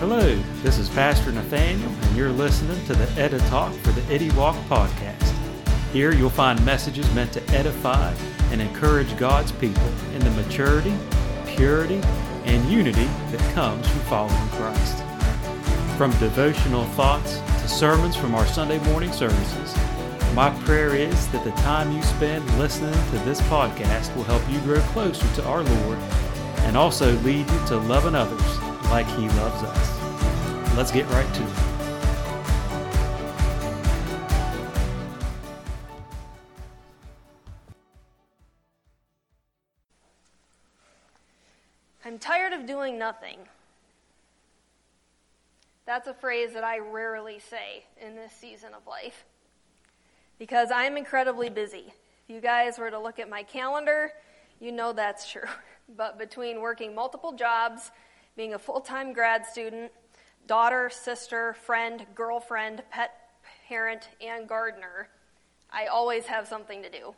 Hello, this is Pastor Nathaniel, and you're listening to the Edda Talk for the Eddie Walk podcast. Here you'll find messages meant to edify and encourage God's people in the maturity, purity, and unity that comes from following Christ. From devotional thoughts to sermons from our Sunday morning services, my prayer is that the time you spend listening to this podcast will help you grow closer to our Lord and also lead you to loving others like He loves us. Let's get right to it. I'm tired of doing nothing. That's a phrase that I rarely say in this season of life because I'm incredibly busy. If you guys were to look at my calendar, you know that's true. But between working multiple jobs, being a full time grad student, daughter, sister, friend, girlfriend, pet parent, and gardener, I always have something to do.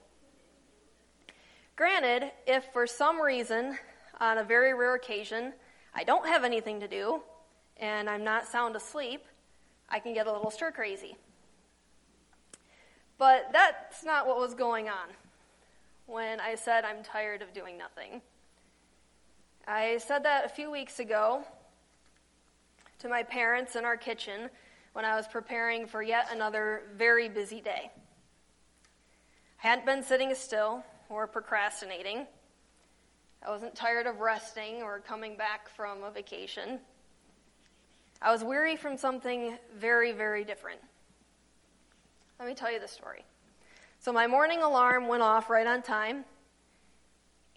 Granted, if for some reason, on a very rare occasion, I don't have anything to do and I'm not sound asleep, I can get a little stir crazy. But that's not what was going on when I said I'm tired of doing nothing. I said that a few weeks ago to my parents in our kitchen when I was preparing for yet another very busy day. I hadn't been sitting still or procrastinating. I wasn't tired of resting or coming back from a vacation. I was weary from something very, very different. Let me tell you the story. So, my morning alarm went off right on time,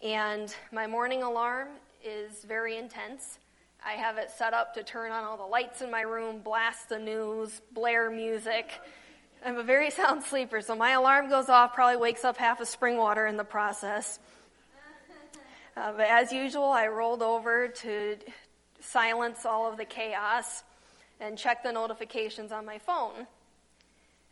and my morning alarm is very intense. I have it set up to turn on all the lights in my room, blast the news, blare music. I'm a very sound sleeper, so my alarm goes off, probably wakes up half of Springwater in the process. Uh, but as usual, I rolled over to silence all of the chaos and check the notifications on my phone.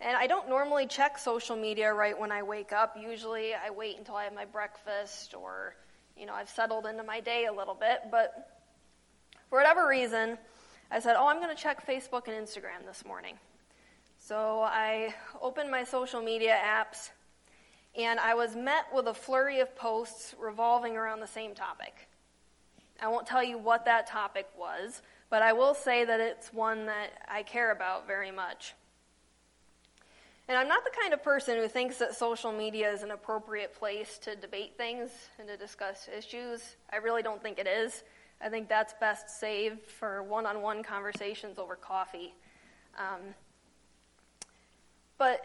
And I don't normally check social media right when I wake up. Usually I wait until I have my breakfast or, you know, I've settled into my day a little bit. But for whatever reason, I said, oh, I'm going to check Facebook and Instagram this morning. So I opened my social media apps and I was met with a flurry of posts revolving around the same topic. I won't tell you what that topic was, but I will say that it's one that I care about very much. And I'm not the kind of person who thinks that social media is an appropriate place to debate things and to discuss issues. I really don't think it is. I think that's best saved for one on one conversations over coffee. Um, but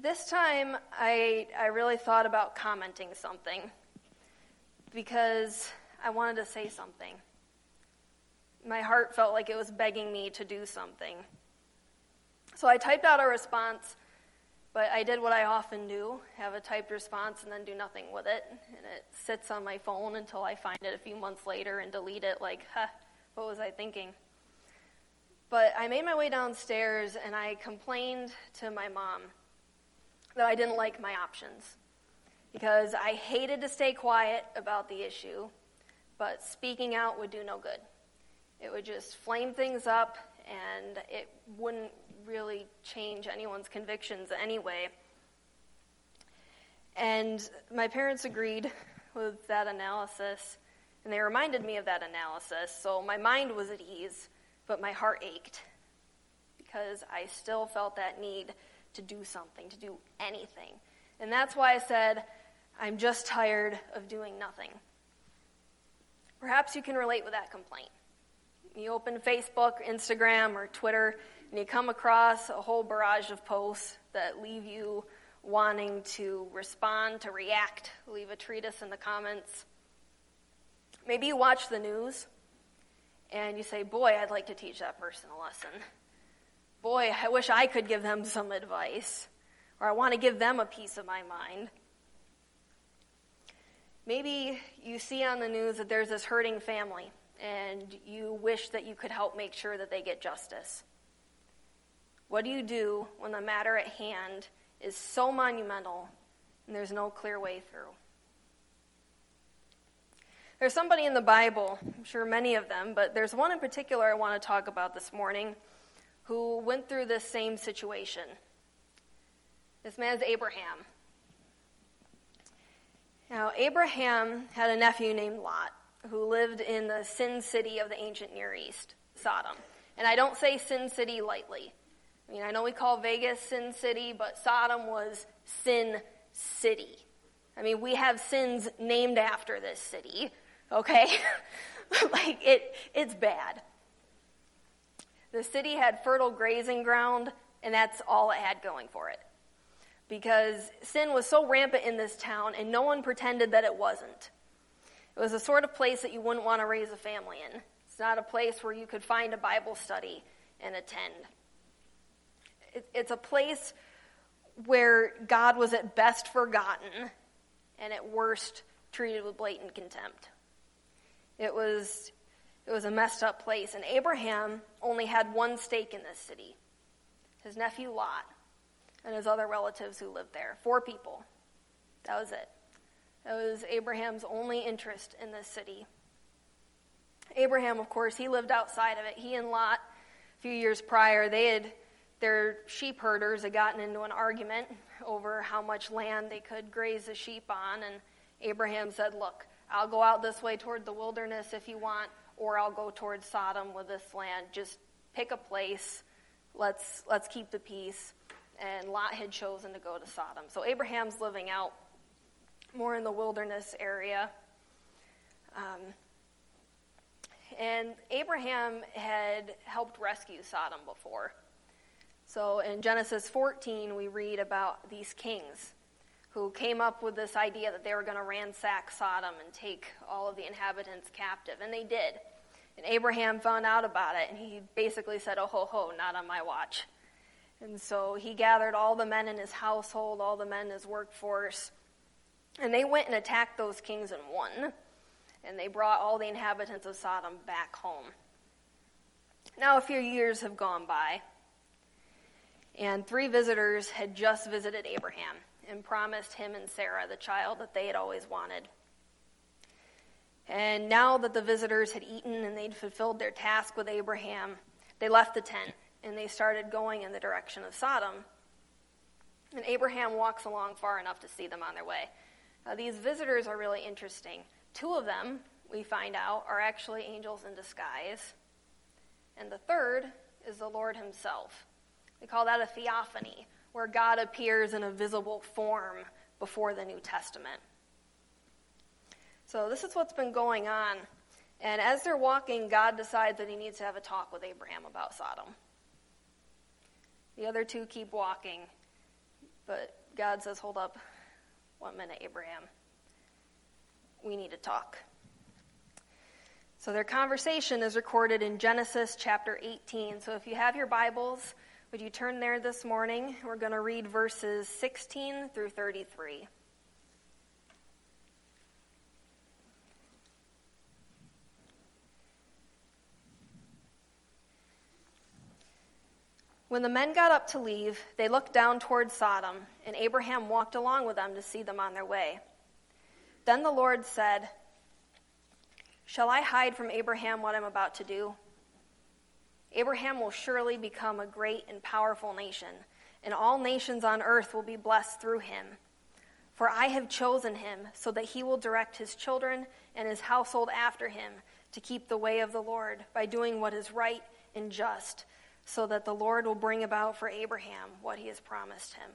this time, I, I really thought about commenting something because I wanted to say something. My heart felt like it was begging me to do something. So I typed out a response, but I did what I often do have a typed response and then do nothing with it. And it sits on my phone until I find it a few months later and delete it, like, huh, what was I thinking? But I made my way downstairs and I complained to my mom that I didn't like my options because I hated to stay quiet about the issue, but speaking out would do no good. It would just flame things up and it wouldn't really change anyone's convictions anyway. And my parents agreed with that analysis, and they reminded me of that analysis. So my mind was at ease, but my heart ached because I still felt that need to do something, to do anything. And that's why I said, I'm just tired of doing nothing. Perhaps you can relate with that complaint. You open Facebook, Instagram, or Twitter, and you come across a whole barrage of posts that leave you wanting to respond, to react, leave a treatise in the comments. Maybe you watch the news and you say, Boy, I'd like to teach that person a lesson. Boy, I wish I could give them some advice. Or I want to give them a piece of my mind. Maybe you see on the news that there's this hurting family and you wish that you could help make sure that they get justice. What do you do when the matter at hand is so monumental and there's no clear way through? There's somebody in the Bible, I'm sure many of them, but there's one in particular I want to talk about this morning who went through this same situation. This man is Abraham. Now, Abraham had a nephew named Lot who lived in the sin city of the ancient Near East, Sodom. And I don't say sin city lightly. I mean, I know we call Vegas sin city, but Sodom was sin city. I mean, we have sins named after this city, okay? like, it, it's bad. The city had fertile grazing ground, and that's all it had going for it. Because sin was so rampant in this town, and no one pretended that it wasn't. It was the sort of place that you wouldn't want to raise a family in. It's not a place where you could find a Bible study and attend. It, it's a place where God was at best forgotten and at worst treated with blatant contempt. It was, it was a messed up place. And Abraham only had one stake in this city his nephew Lot and his other relatives who lived there. Four people. That was it. That was Abraham's only interest in this city. Abraham, of course, he lived outside of it. He and Lot, a few years prior, they had their sheep herders had gotten into an argument over how much land they could graze the sheep on, and Abraham said, Look, I'll go out this way toward the wilderness if you want, or I'll go toward Sodom with this land. Just pick a place. Let's, let's keep the peace. And Lot had chosen to go to Sodom. So Abraham's living out more in the wilderness area. Um, and Abraham had helped rescue Sodom before. So in Genesis 14, we read about these kings who came up with this idea that they were going to ransack Sodom and take all of the inhabitants captive. And they did. And Abraham found out about it, and he basically said, Oh, ho, ho, not on my watch. And so he gathered all the men in his household, all the men in his workforce, and they went and attacked those kings and won. And they brought all the inhabitants of Sodom back home. Now, a few years have gone by, and three visitors had just visited Abraham and promised him and Sarah the child that they had always wanted. And now that the visitors had eaten and they'd fulfilled their task with Abraham, they left the tent and they started going in the direction of Sodom. And Abraham walks along far enough to see them on their way. Uh, these visitors are really interesting. Two of them, we find out, are actually angels in disguise. And the third is the Lord Himself. We call that a theophany, where God appears in a visible form before the New Testament. So, this is what's been going on. And as they're walking, God decides that He needs to have a talk with Abraham about Sodom. The other two keep walking, but God says, Hold up, one minute, Abraham. We need to talk. So their conversation is recorded in Genesis chapter 18. So if you have your Bibles, would you turn there this morning? We're going to read verses 16 through 33. When the men got up to leave, they looked down toward Sodom, and Abraham walked along with them to see them on their way. Then the Lord said, Shall I hide from Abraham what I'm about to do? Abraham will surely become a great and powerful nation, and all nations on earth will be blessed through him. For I have chosen him so that he will direct his children and his household after him to keep the way of the Lord by doing what is right and just so that the Lord will bring about for Abraham what he has promised him.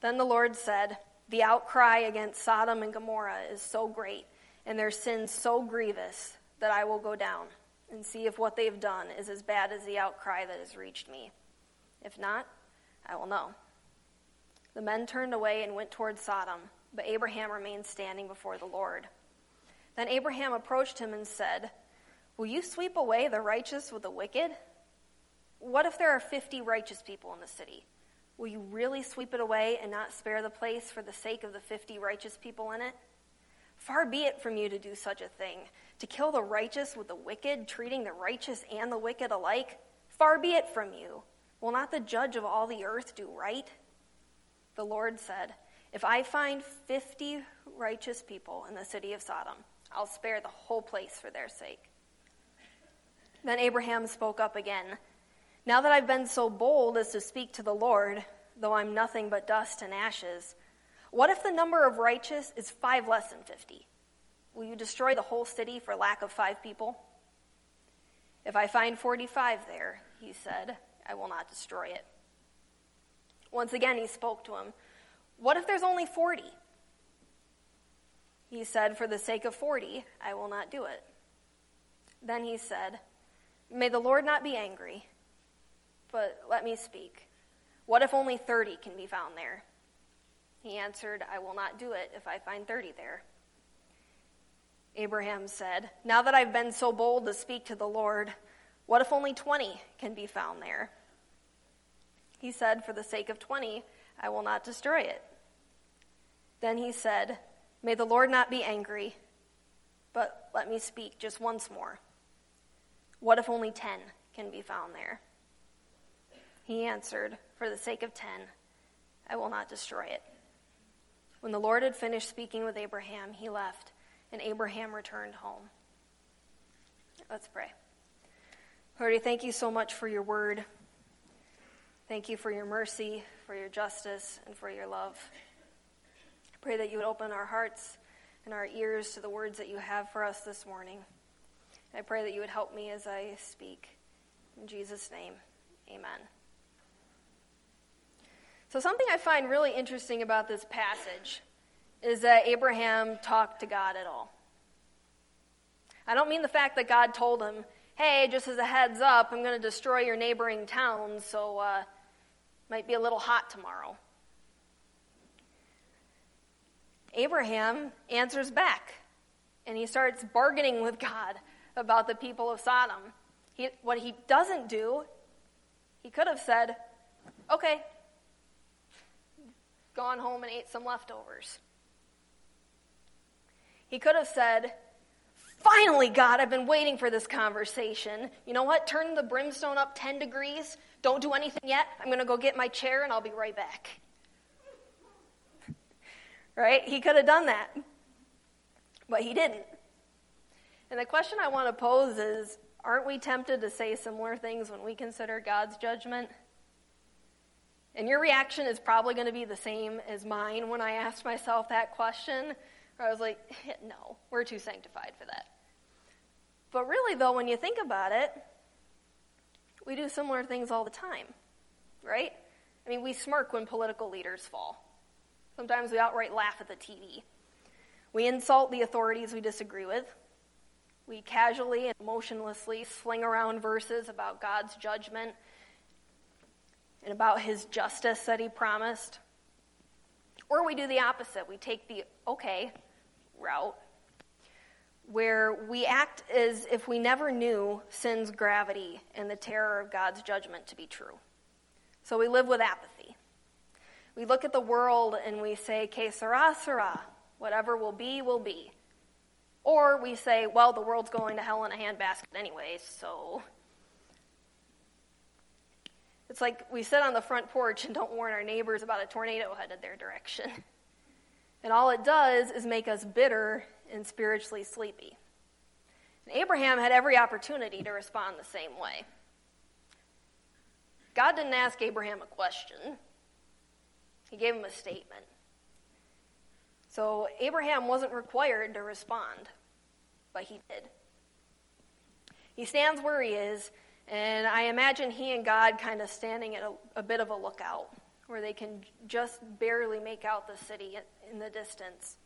Then the Lord said, The outcry against Sodom and Gomorrah is so great, and their sins so grievous, that I will go down and see if what they've done is as bad as the outcry that has reached me. If not, I will know. The men turned away and went toward Sodom, but Abraham remained standing before the Lord. Then Abraham approached him and said, Will you sweep away the righteous with the wicked? What if there are 50 righteous people in the city? Will you really sweep it away and not spare the place for the sake of the 50 righteous people in it? Far be it from you to do such a thing, to kill the righteous with the wicked, treating the righteous and the wicked alike. Far be it from you. Will not the judge of all the earth do right? The Lord said, If I find 50 righteous people in the city of Sodom, I'll spare the whole place for their sake. Then Abraham spoke up again. Now that I've been so bold as to speak to the Lord, though I'm nothing but dust and ashes, what if the number of righteous is five less than 50? Will you destroy the whole city for lack of five people? If I find 45 there, he said, I will not destroy it. Once again, he spoke to him. What if there's only 40? He said, For the sake of 40, I will not do it. Then he said, May the Lord not be angry, but let me speak. What if only 30 can be found there? He answered, I will not do it if I find 30 there. Abraham said, Now that I've been so bold to speak to the Lord, what if only 20 can be found there? He said, For the sake of 20, I will not destroy it. Then he said, May the Lord not be angry, but let me speak just once more. What if only 10 can be found there? He answered, For the sake of 10, I will not destroy it. When the Lord had finished speaking with Abraham, he left, and Abraham returned home. Let's pray. Lord, we thank you so much for your word. Thank you for your mercy, for your justice, and for your love. I pray that you would open our hearts and our ears to the words that you have for us this morning. I pray that you would help me as I speak. In Jesus' name, amen. So, something I find really interesting about this passage is that Abraham talked to God at all. I don't mean the fact that God told him, hey, just as a heads up, I'm going to destroy your neighboring towns, so uh, might be a little hot tomorrow. Abraham answers back, and he starts bargaining with God about the people of Sodom. He, what he doesn't do, he could have said, okay, gone home and ate some leftovers. He could have said, Finally, God, I've been waiting for this conversation. You know what? Turn the brimstone up 10 degrees. Don't do anything yet. I'm going to go get my chair and I'll be right back. right? He could have done that. But he didn't. And the question I want to pose is aren't we tempted to say similar things when we consider God's judgment? And your reaction is probably going to be the same as mine when I asked myself that question. I was like, no, we're too sanctified for that. But really, though, when you think about it, we do similar things all the time, right? I mean, we smirk when political leaders fall. Sometimes we outright laugh at the TV. We insult the authorities we disagree with. We casually and emotionlessly sling around verses about God's judgment and about his justice that he promised. Or we do the opposite. We take the okay route where we act as if we never knew sin's gravity and the terror of God's judgment to be true. So we live with apathy. We look at the world and we say, que sera, sera. Whatever will be, will be. Or we say, well, the world's going to hell in a handbasket anyway, so it's like we sit on the front porch and don't warn our neighbors about a tornado headed their direction. And all it does is make us bitter and spiritually sleepy. And Abraham had every opportunity to respond the same way. God didn't ask Abraham a question, he gave him a statement. So Abraham wasn't required to respond, but he did. He stands where he is and I imagine he and God kind of standing at a, a bit of a lookout where they can just barely make out the city in the distance.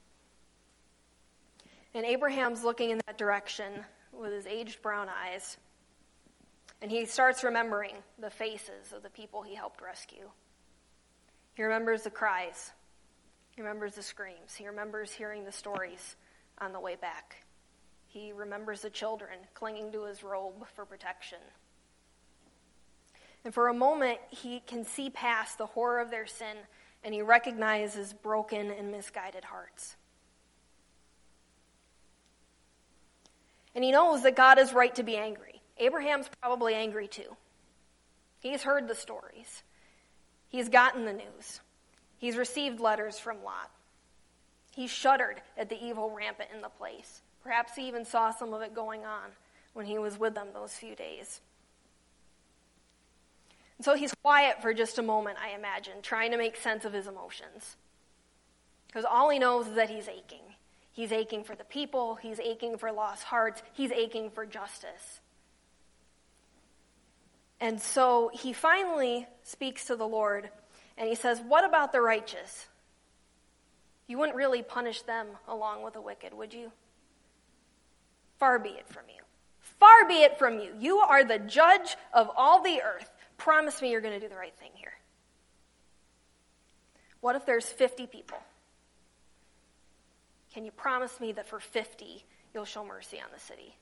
And Abraham's looking in that direction with his aged brown eyes. And he starts remembering the faces of the people he helped rescue. He remembers the cries. He remembers the screams. He remembers hearing the stories on the way back. He remembers the children clinging to his robe for protection. And for a moment, he can see past the horror of their sin and he recognizes broken and misguided hearts. And he knows that God is right to be angry. Abraham's probably angry too. He's heard the stories, he's gotten the news. He's received letters from Lot. He shuddered at the evil rampant in the place. Perhaps he even saw some of it going on when he was with them those few days. So he's quiet for just a moment, I imagine, trying to make sense of his emotions. Because all he knows is that he's aching. He's aching for the people, he's aching for lost hearts, he's aching for justice. And so he finally speaks to the Lord and he says, What about the righteous? You wouldn't really punish them along with the wicked, would you? Far be it from you. Far be it from you. You are the judge of all the earth. Promise me you're going to do the right thing here. What if there's 50 people? Can you promise me that for 50 you'll show mercy on the city?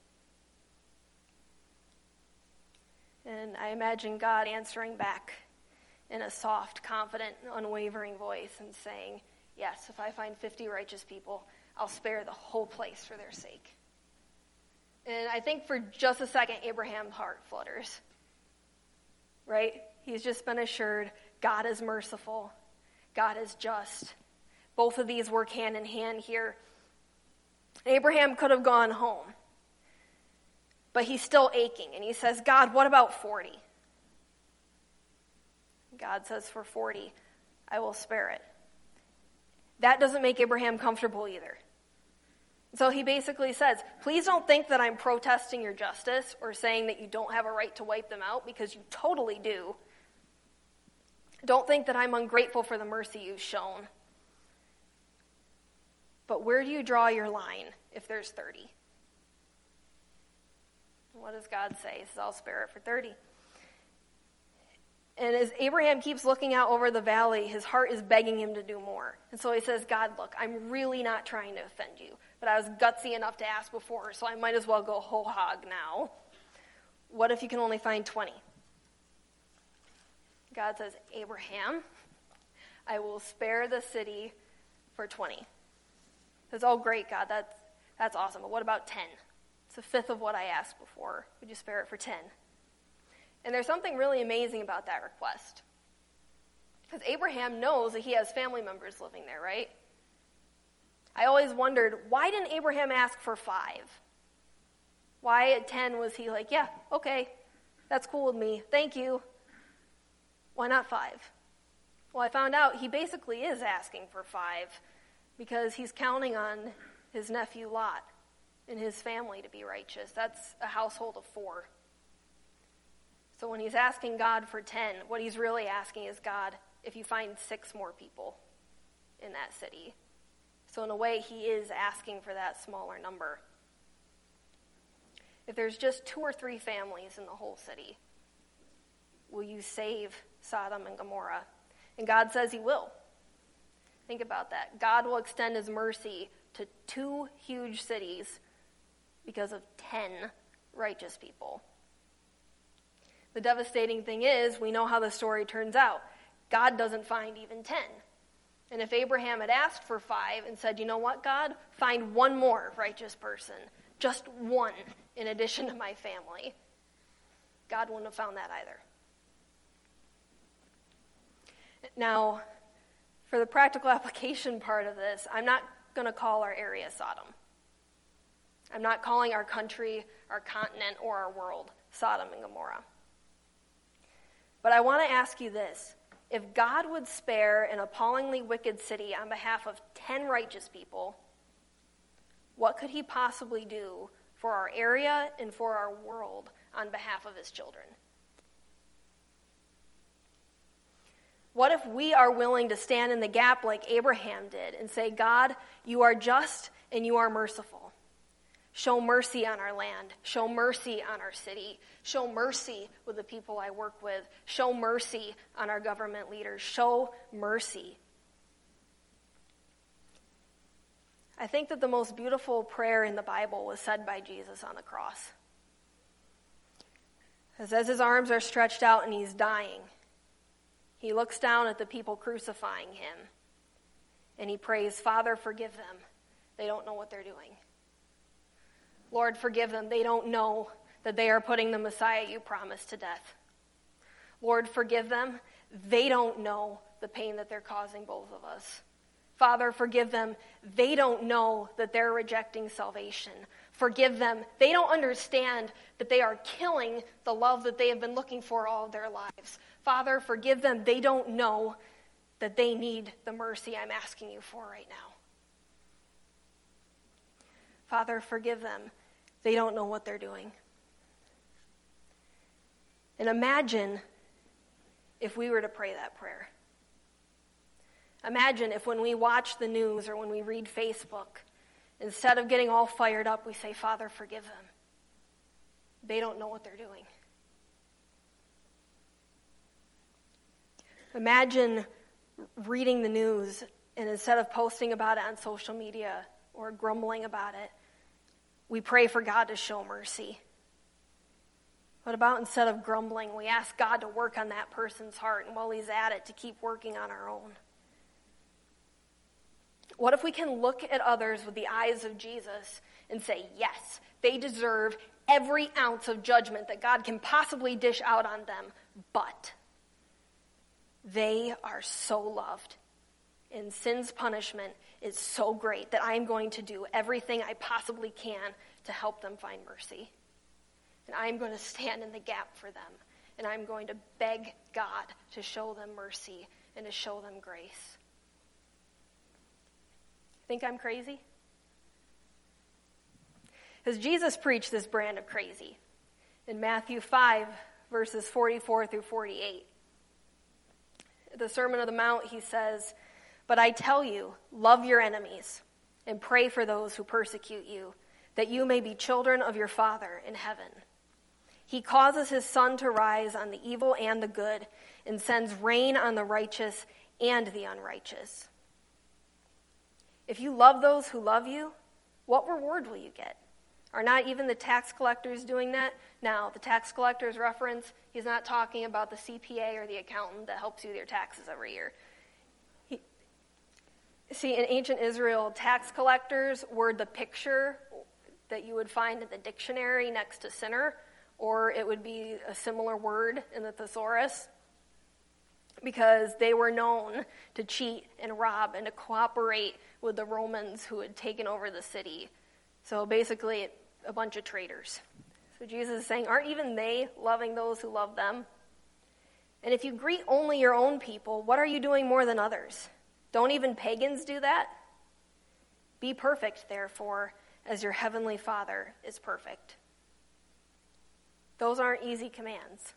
And I imagine God answering back in a soft, confident, unwavering voice and saying, Yes, if I find 50 righteous people, I'll spare the whole place for their sake. And I think for just a second, Abraham's heart flutters. Right? He's just been assured God is merciful, God is just. Both of these work hand in hand here. Abraham could have gone home, but he's still aching. And he says, God, what about 40? God says, For 40, I will spare it. That doesn't make Abraham comfortable either. So he basically says, Please don't think that I'm protesting your justice or saying that you don't have a right to wipe them out because you totally do. Don't think that I'm ungrateful for the mercy you've shown. But where do you draw your line if there's 30? What does God say? He says, I'll spare it for 30. And as Abraham keeps looking out over the valley, his heart is begging him to do more. And so he says, God, look, I'm really not trying to offend you, but I was gutsy enough to ask before, so I might as well go whole hog now. What if you can only find 20? God says, Abraham, I will spare the city for 20. That's all great, God, that's, that's awesome. But what about 10? It's a fifth of what I asked before. Would you spare it for 10? And there's something really amazing about that request. Because Abraham knows that he has family members living there, right? I always wondered why didn't Abraham ask for five? Why at 10 was he like, yeah, okay, that's cool with me, thank you? Why not five? Well, I found out he basically is asking for five because he's counting on his nephew Lot and his family to be righteous. That's a household of four. So when he's asking God for 10, what he's really asking is God, if you find six more people in that city. So, in a way, he is asking for that smaller number. If there's just two or three families in the whole city, will you save Sodom and Gomorrah? And God says he will. Think about that. God will extend his mercy to two huge cities because of 10 righteous people. The devastating thing is, we know how the story turns out. God doesn't find even 10. And if Abraham had asked for five and said, you know what, God, find one more righteous person, just one in addition to my family, God wouldn't have found that either. Now, for the practical application part of this, I'm not going to call our area Sodom. I'm not calling our country, our continent, or our world Sodom and Gomorrah. But I want to ask you this if God would spare an appallingly wicked city on behalf of 10 righteous people, what could he possibly do for our area and for our world on behalf of his children? What if we are willing to stand in the gap like Abraham did and say, God, you are just and you are merciful? Show mercy on our land. Show mercy on our city. Show mercy with the people I work with. Show mercy on our government leaders. Show mercy. I think that the most beautiful prayer in the Bible was said by Jesus on the cross. As, as his arms are stretched out and he's dying, he looks down at the people crucifying him and he prays, Father, forgive them. They don't know what they're doing. Lord, forgive them. They don't know that they are putting the Messiah you promised to death. Lord, forgive them. They don't know the pain that they're causing both of us. Father, forgive them. They don't know that they're rejecting salvation. Forgive them. They don't understand that they are killing the love that they have been looking for all their lives. Father, forgive them. They don't know that they need the mercy I'm asking you for right now. Father, forgive them. They don't know what they're doing. And imagine if we were to pray that prayer. Imagine if when we watch the news or when we read Facebook, instead of getting all fired up, we say, Father, forgive them. They don't know what they're doing. Imagine reading the news and instead of posting about it on social media or grumbling about it, we pray for God to show mercy. What about instead of grumbling, we ask God to work on that person's heart and while He's at it, to keep working on our own? What if we can look at others with the eyes of Jesus and say, yes, they deserve every ounce of judgment that God can possibly dish out on them, but they are so loved. And sin's punishment is so great that I am going to do everything I possibly can to help them find mercy. And I'm going to stand in the gap for them. And I'm going to beg God to show them mercy and to show them grace. Think I'm crazy? Because Jesus preached this brand of crazy in Matthew 5, verses 44 through 48. The Sermon on the Mount, he says, But I tell you, love your enemies and pray for those who persecute you, that you may be children of your Father in heaven. He causes his sun to rise on the evil and the good, and sends rain on the righteous and the unrighteous. If you love those who love you, what reward will you get? Are not even the tax collectors doing that? Now, the tax collector's reference, he's not talking about the CPA or the accountant that helps you with your taxes every year. See, in ancient Israel, tax collectors were the picture that you would find in the dictionary next to sinner, or it would be a similar word in the thesaurus because they were known to cheat and rob and to cooperate with the Romans who had taken over the city. So basically, a bunch of traitors. So Jesus is saying, Aren't even they loving those who love them? And if you greet only your own people, what are you doing more than others? Don't even pagans do that? Be perfect, therefore, as your heavenly Father is perfect. Those aren't easy commands,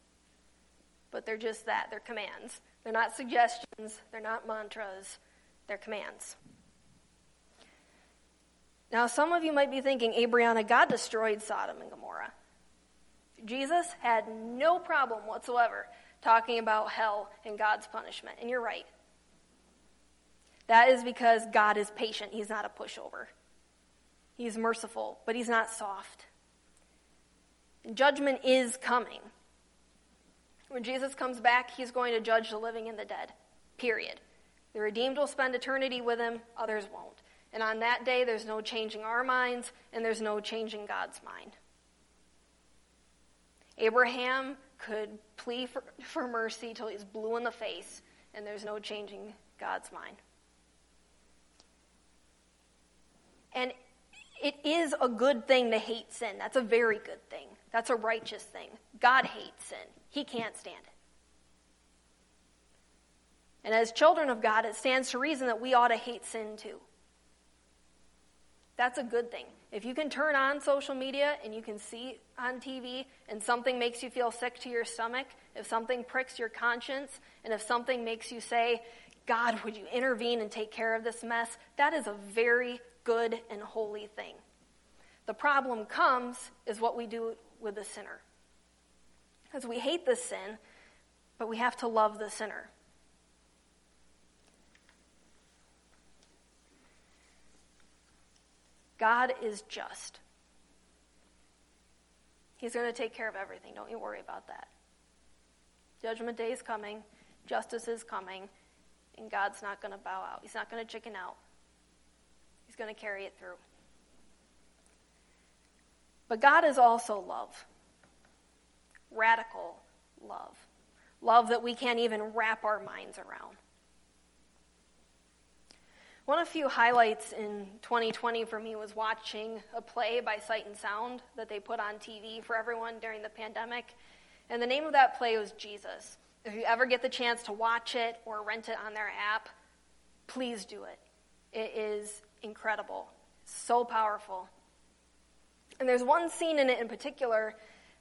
but they're just that they're commands. They're not suggestions, they're not mantras, they're commands. Now, some of you might be thinking, Abreana, God destroyed Sodom and Gomorrah. Jesus had no problem whatsoever talking about hell and God's punishment. And you're right. That is because God is patient. He's not a pushover. He's merciful, but he's not soft. Judgment is coming. When Jesus comes back, he's going to judge the living and the dead. Period. The redeemed will spend eternity with him, others won't. And on that day, there's no changing our minds, and there's no changing God's mind. Abraham could plea for, for mercy till he's blue in the face, and there's no changing God's mind. And it is a good thing to hate sin. That's a very good thing. That's a righteous thing. God hates sin, He can't stand it. And as children of God, it stands to reason that we ought to hate sin too. That's a good thing. If you can turn on social media and you can see on TV and something makes you feel sick to your stomach, if something pricks your conscience, and if something makes you say, God, would you intervene and take care of this mess? That is a very good and holy thing. The problem comes is what we do with the sinner. Because we hate the sin, but we have to love the sinner. God is just. He's going to take care of everything. Don't you worry about that. Judgment day is coming, justice is coming, and God's not going to bow out. He's not going to chicken out. He's going to carry it through. But God is also love radical love. Love that we can't even wrap our minds around. One of few highlights in 2020 for me was watching a play by Sight and Sound that they put on TV for everyone during the pandemic. And the name of that play was Jesus. If you ever get the chance to watch it or rent it on their app, please do it. It is incredible, so powerful. And there's one scene in it in particular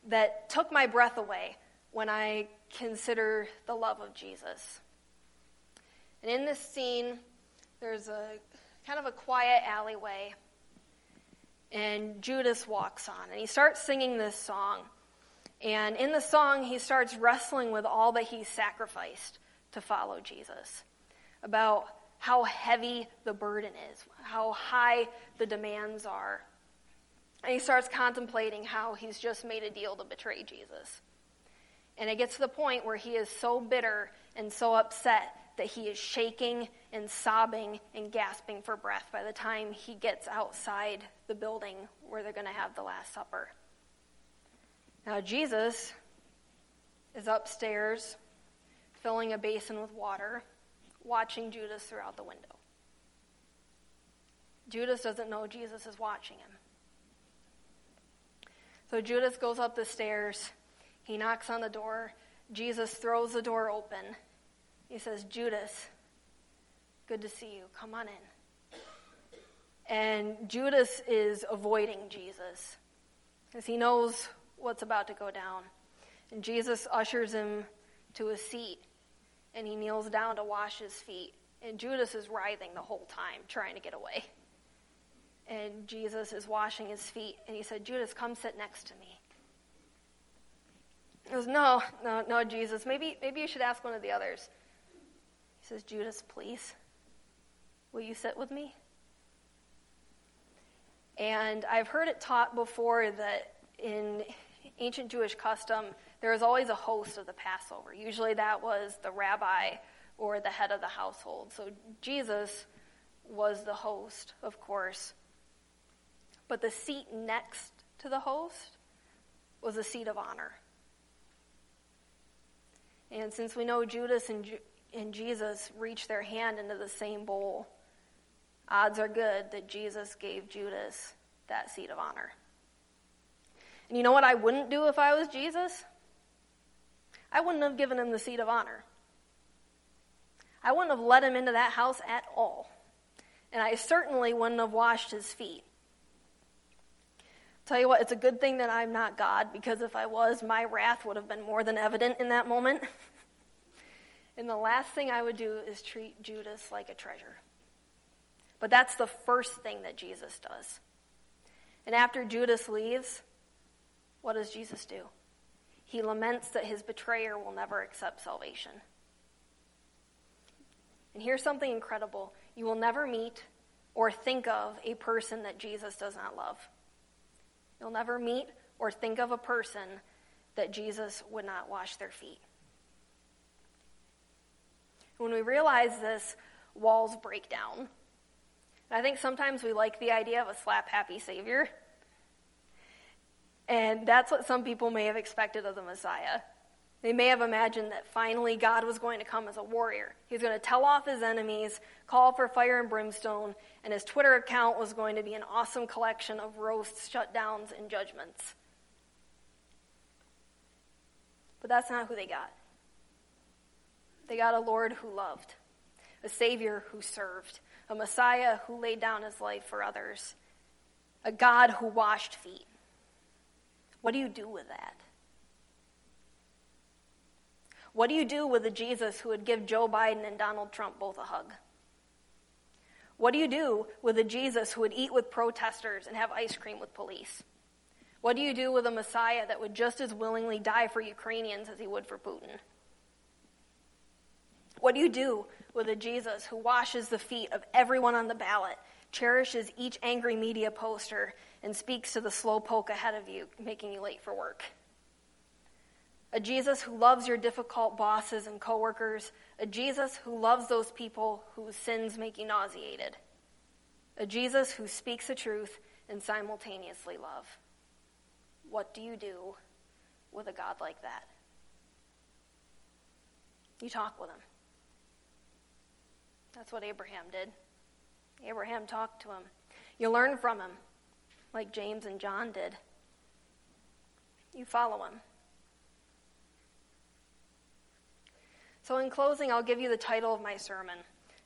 that took my breath away when I consider the love of Jesus. And in this scene, there's a kind of a quiet alleyway, and Judas walks on, and he starts singing this song. And in the song, he starts wrestling with all that he sacrificed to follow Jesus, about how heavy the burden is, how high the demands are. And he starts contemplating how he's just made a deal to betray Jesus. And it gets to the point where he is so bitter and so upset that he is shaking and sobbing and gasping for breath by the time he gets outside the building where they're going to have the Last Supper. Now, Jesus is upstairs filling a basin with water, watching Judas throughout the window. Judas doesn't know Jesus is watching him. So Judas goes up the stairs. He knocks on the door. Jesus throws the door open he says, Judas, good to see you. Come on in. And Judas is avoiding Jesus because he knows what's about to go down. And Jesus ushers him to a seat and he kneels down to wash his feet. And Judas is writhing the whole time, trying to get away. And Jesus is washing his feet. And he said, Judas, come sit next to me. He goes, No, no, no, Jesus. Maybe, maybe you should ask one of the others. He says, Judas, please, will you sit with me? And I've heard it taught before that in ancient Jewish custom, there was always a host of the Passover. Usually that was the rabbi or the head of the household. So Jesus was the host, of course. But the seat next to the host was a seat of honor. And since we know Judas and and Jesus reached their hand into the same bowl, odds are good that Jesus gave Judas that seat of honor. And you know what I wouldn't do if I was Jesus? I wouldn't have given him the seat of honor. I wouldn't have let him into that house at all. And I certainly wouldn't have washed his feet. Tell you what, it's a good thing that I'm not God because if I was, my wrath would have been more than evident in that moment. And the last thing I would do is treat Judas like a treasure. But that's the first thing that Jesus does. And after Judas leaves, what does Jesus do? He laments that his betrayer will never accept salvation. And here's something incredible you will never meet or think of a person that Jesus does not love. You'll never meet or think of a person that Jesus would not wash their feet. When we realize this, walls break down. I think sometimes we like the idea of a slap happy Savior. And that's what some people may have expected of the Messiah. They may have imagined that finally God was going to come as a warrior. He was going to tell off his enemies, call for fire and brimstone, and his Twitter account was going to be an awesome collection of roasts, shutdowns, and judgments. But that's not who they got. They got a Lord who loved, a Savior who served, a Messiah who laid down his life for others, a God who washed feet. What do you do with that? What do you do with a Jesus who would give Joe Biden and Donald Trump both a hug? What do you do with a Jesus who would eat with protesters and have ice cream with police? What do you do with a Messiah that would just as willingly die for Ukrainians as he would for Putin? What do you do with a Jesus who washes the feet of everyone on the ballot, cherishes each angry media poster, and speaks to the slow poke ahead of you, making you late for work? A Jesus who loves your difficult bosses and coworkers, a Jesus who loves those people whose sins make you nauseated. A Jesus who speaks the truth and simultaneously love. What do you do with a God like that? You talk with him. That's what Abraham did. Abraham talked to him. You learn from him, like James and John did. You follow him. So, in closing, I'll give you the title of my sermon.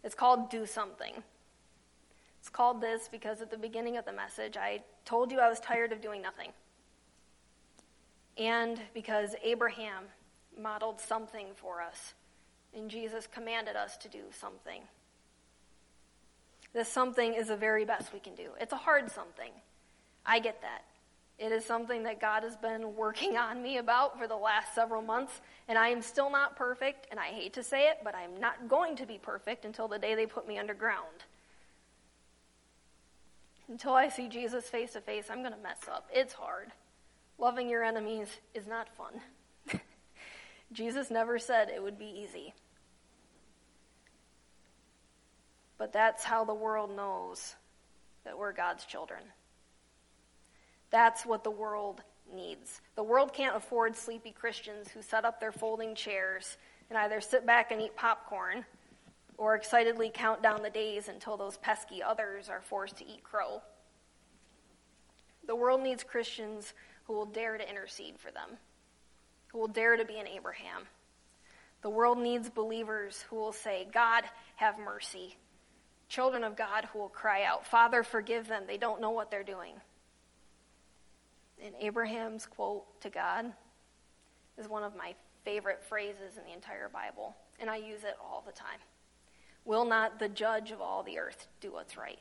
It's called Do Something. It's called this because at the beginning of the message, I told you I was tired of doing nothing. And because Abraham modeled something for us, and Jesus commanded us to do something. This something is the very best we can do. It's a hard something. I get that. It is something that God has been working on me about for the last several months, and I am still not perfect, and I hate to say it, but I'm not going to be perfect until the day they put me underground. Until I see Jesus face to face, I'm going to mess up. It's hard. Loving your enemies is not fun. Jesus never said it would be easy. But that's how the world knows that we're God's children. That's what the world needs. The world can't afford sleepy Christians who set up their folding chairs and either sit back and eat popcorn or excitedly count down the days until those pesky others are forced to eat crow. The world needs Christians who will dare to intercede for them, who will dare to be an Abraham. The world needs believers who will say, God, have mercy. Children of God who will cry out, Father, forgive them. They don't know what they're doing. And Abraham's quote to God is one of my favorite phrases in the entire Bible, and I use it all the time. Will not the judge of all the earth do what's right?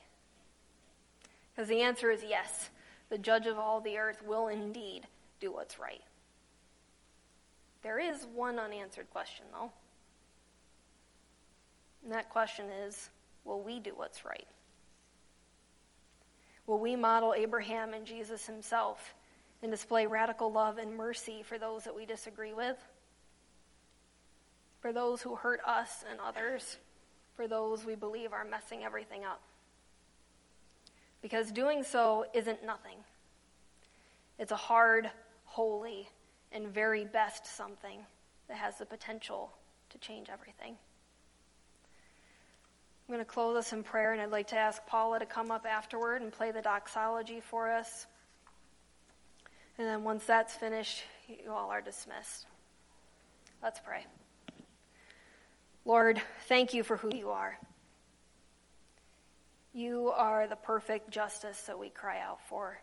Because the answer is yes. The judge of all the earth will indeed do what's right. There is one unanswered question, though. And that question is will we do what's right? Will we model Abraham and Jesus himself and display radical love and mercy for those that we disagree with? For those who hurt us and others? For those we believe are messing everything up? Because doing so isn't nothing. It's a hard, holy, and very best something that has the potential to change everything. I'm going to close us in prayer, and I'd like to ask Paula to come up afterward and play the doxology for us. And then once that's finished, you all are dismissed. Let's pray. Lord, thank you for who you are. You are the perfect justice that we cry out for.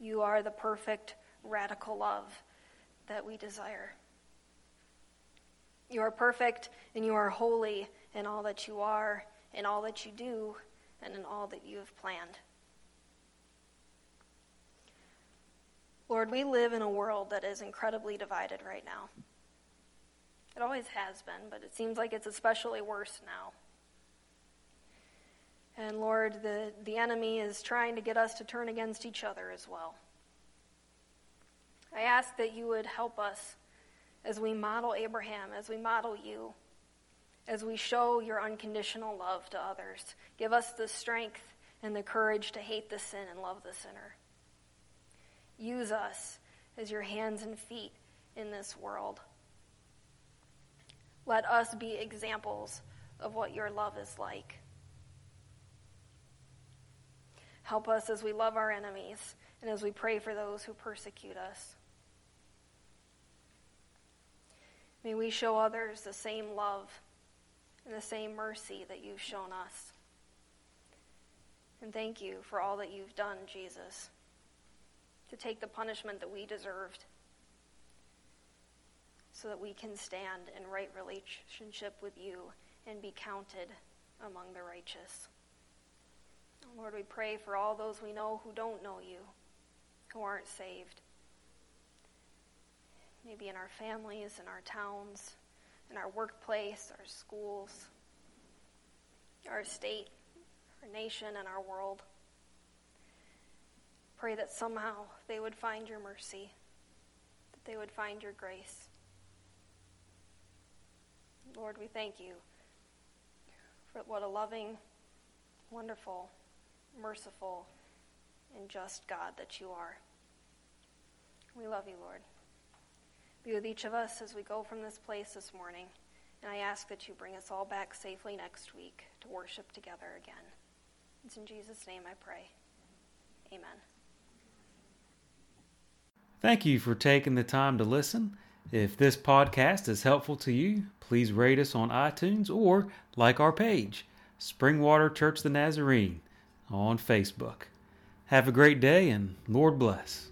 You are the perfect radical love that we desire. You are perfect and you are holy in all that you are, in all that you do, and in all that you have planned. Lord, we live in a world that is incredibly divided right now. It always has been, but it seems like it's especially worse now. And Lord, the, the enemy is trying to get us to turn against each other as well. I ask that you would help us as we model Abraham, as we model you, as we show your unconditional love to others. Give us the strength and the courage to hate the sin and love the sinner. Use us as your hands and feet in this world. Let us be examples of what your love is like. Help us as we love our enemies and as we pray for those who persecute us. May we show others the same love and the same mercy that you've shown us. And thank you for all that you've done, Jesus, to take the punishment that we deserved so that we can stand in right relationship with you and be counted among the righteous. Lord, we pray for all those we know who don't know you, who aren't saved. Maybe in our families, in our towns, in our workplace, our schools, our state, our nation, and our world. Pray that somehow they would find your mercy, that they would find your grace. Lord, we thank you for what a loving, wonderful, merciful, and just God that you are. We love you, Lord. Be with each of us as we go from this place this morning. And I ask that you bring us all back safely next week to worship together again. It's in Jesus' name I pray. Amen. Thank you for taking the time to listen. If this podcast is helpful to you, please rate us on iTunes or like our page, Springwater Church the Nazarene, on Facebook. Have a great day and Lord bless.